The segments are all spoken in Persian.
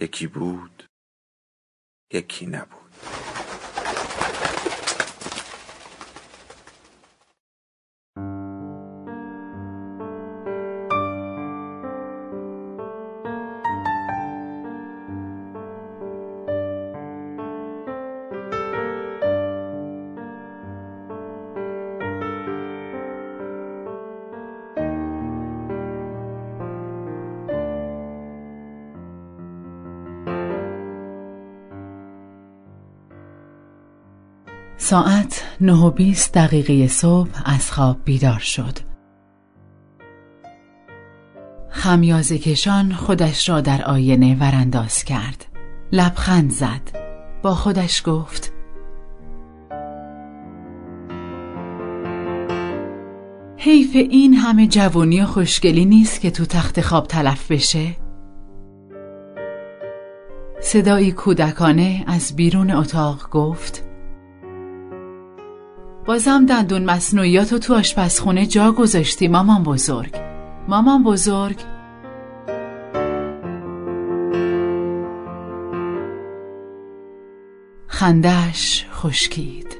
یکی بود یکی نبود. ساعت نه و بیست دقیقه صبح از خواب بیدار شد. خمیازه کشان خودش را در آینه ورانداز کرد. لبخند زد. با خودش گفت حیف این همه جوانی و خوشگلی نیست که تو تخت خواب تلف بشه؟ صدایی کودکانه از بیرون اتاق گفت بازم دندون مصنوعیاتو تو آشپزخونه جا گذاشتی مامان بزرگ. مامان بزرگ. خندش خشکید.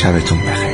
下辈子做你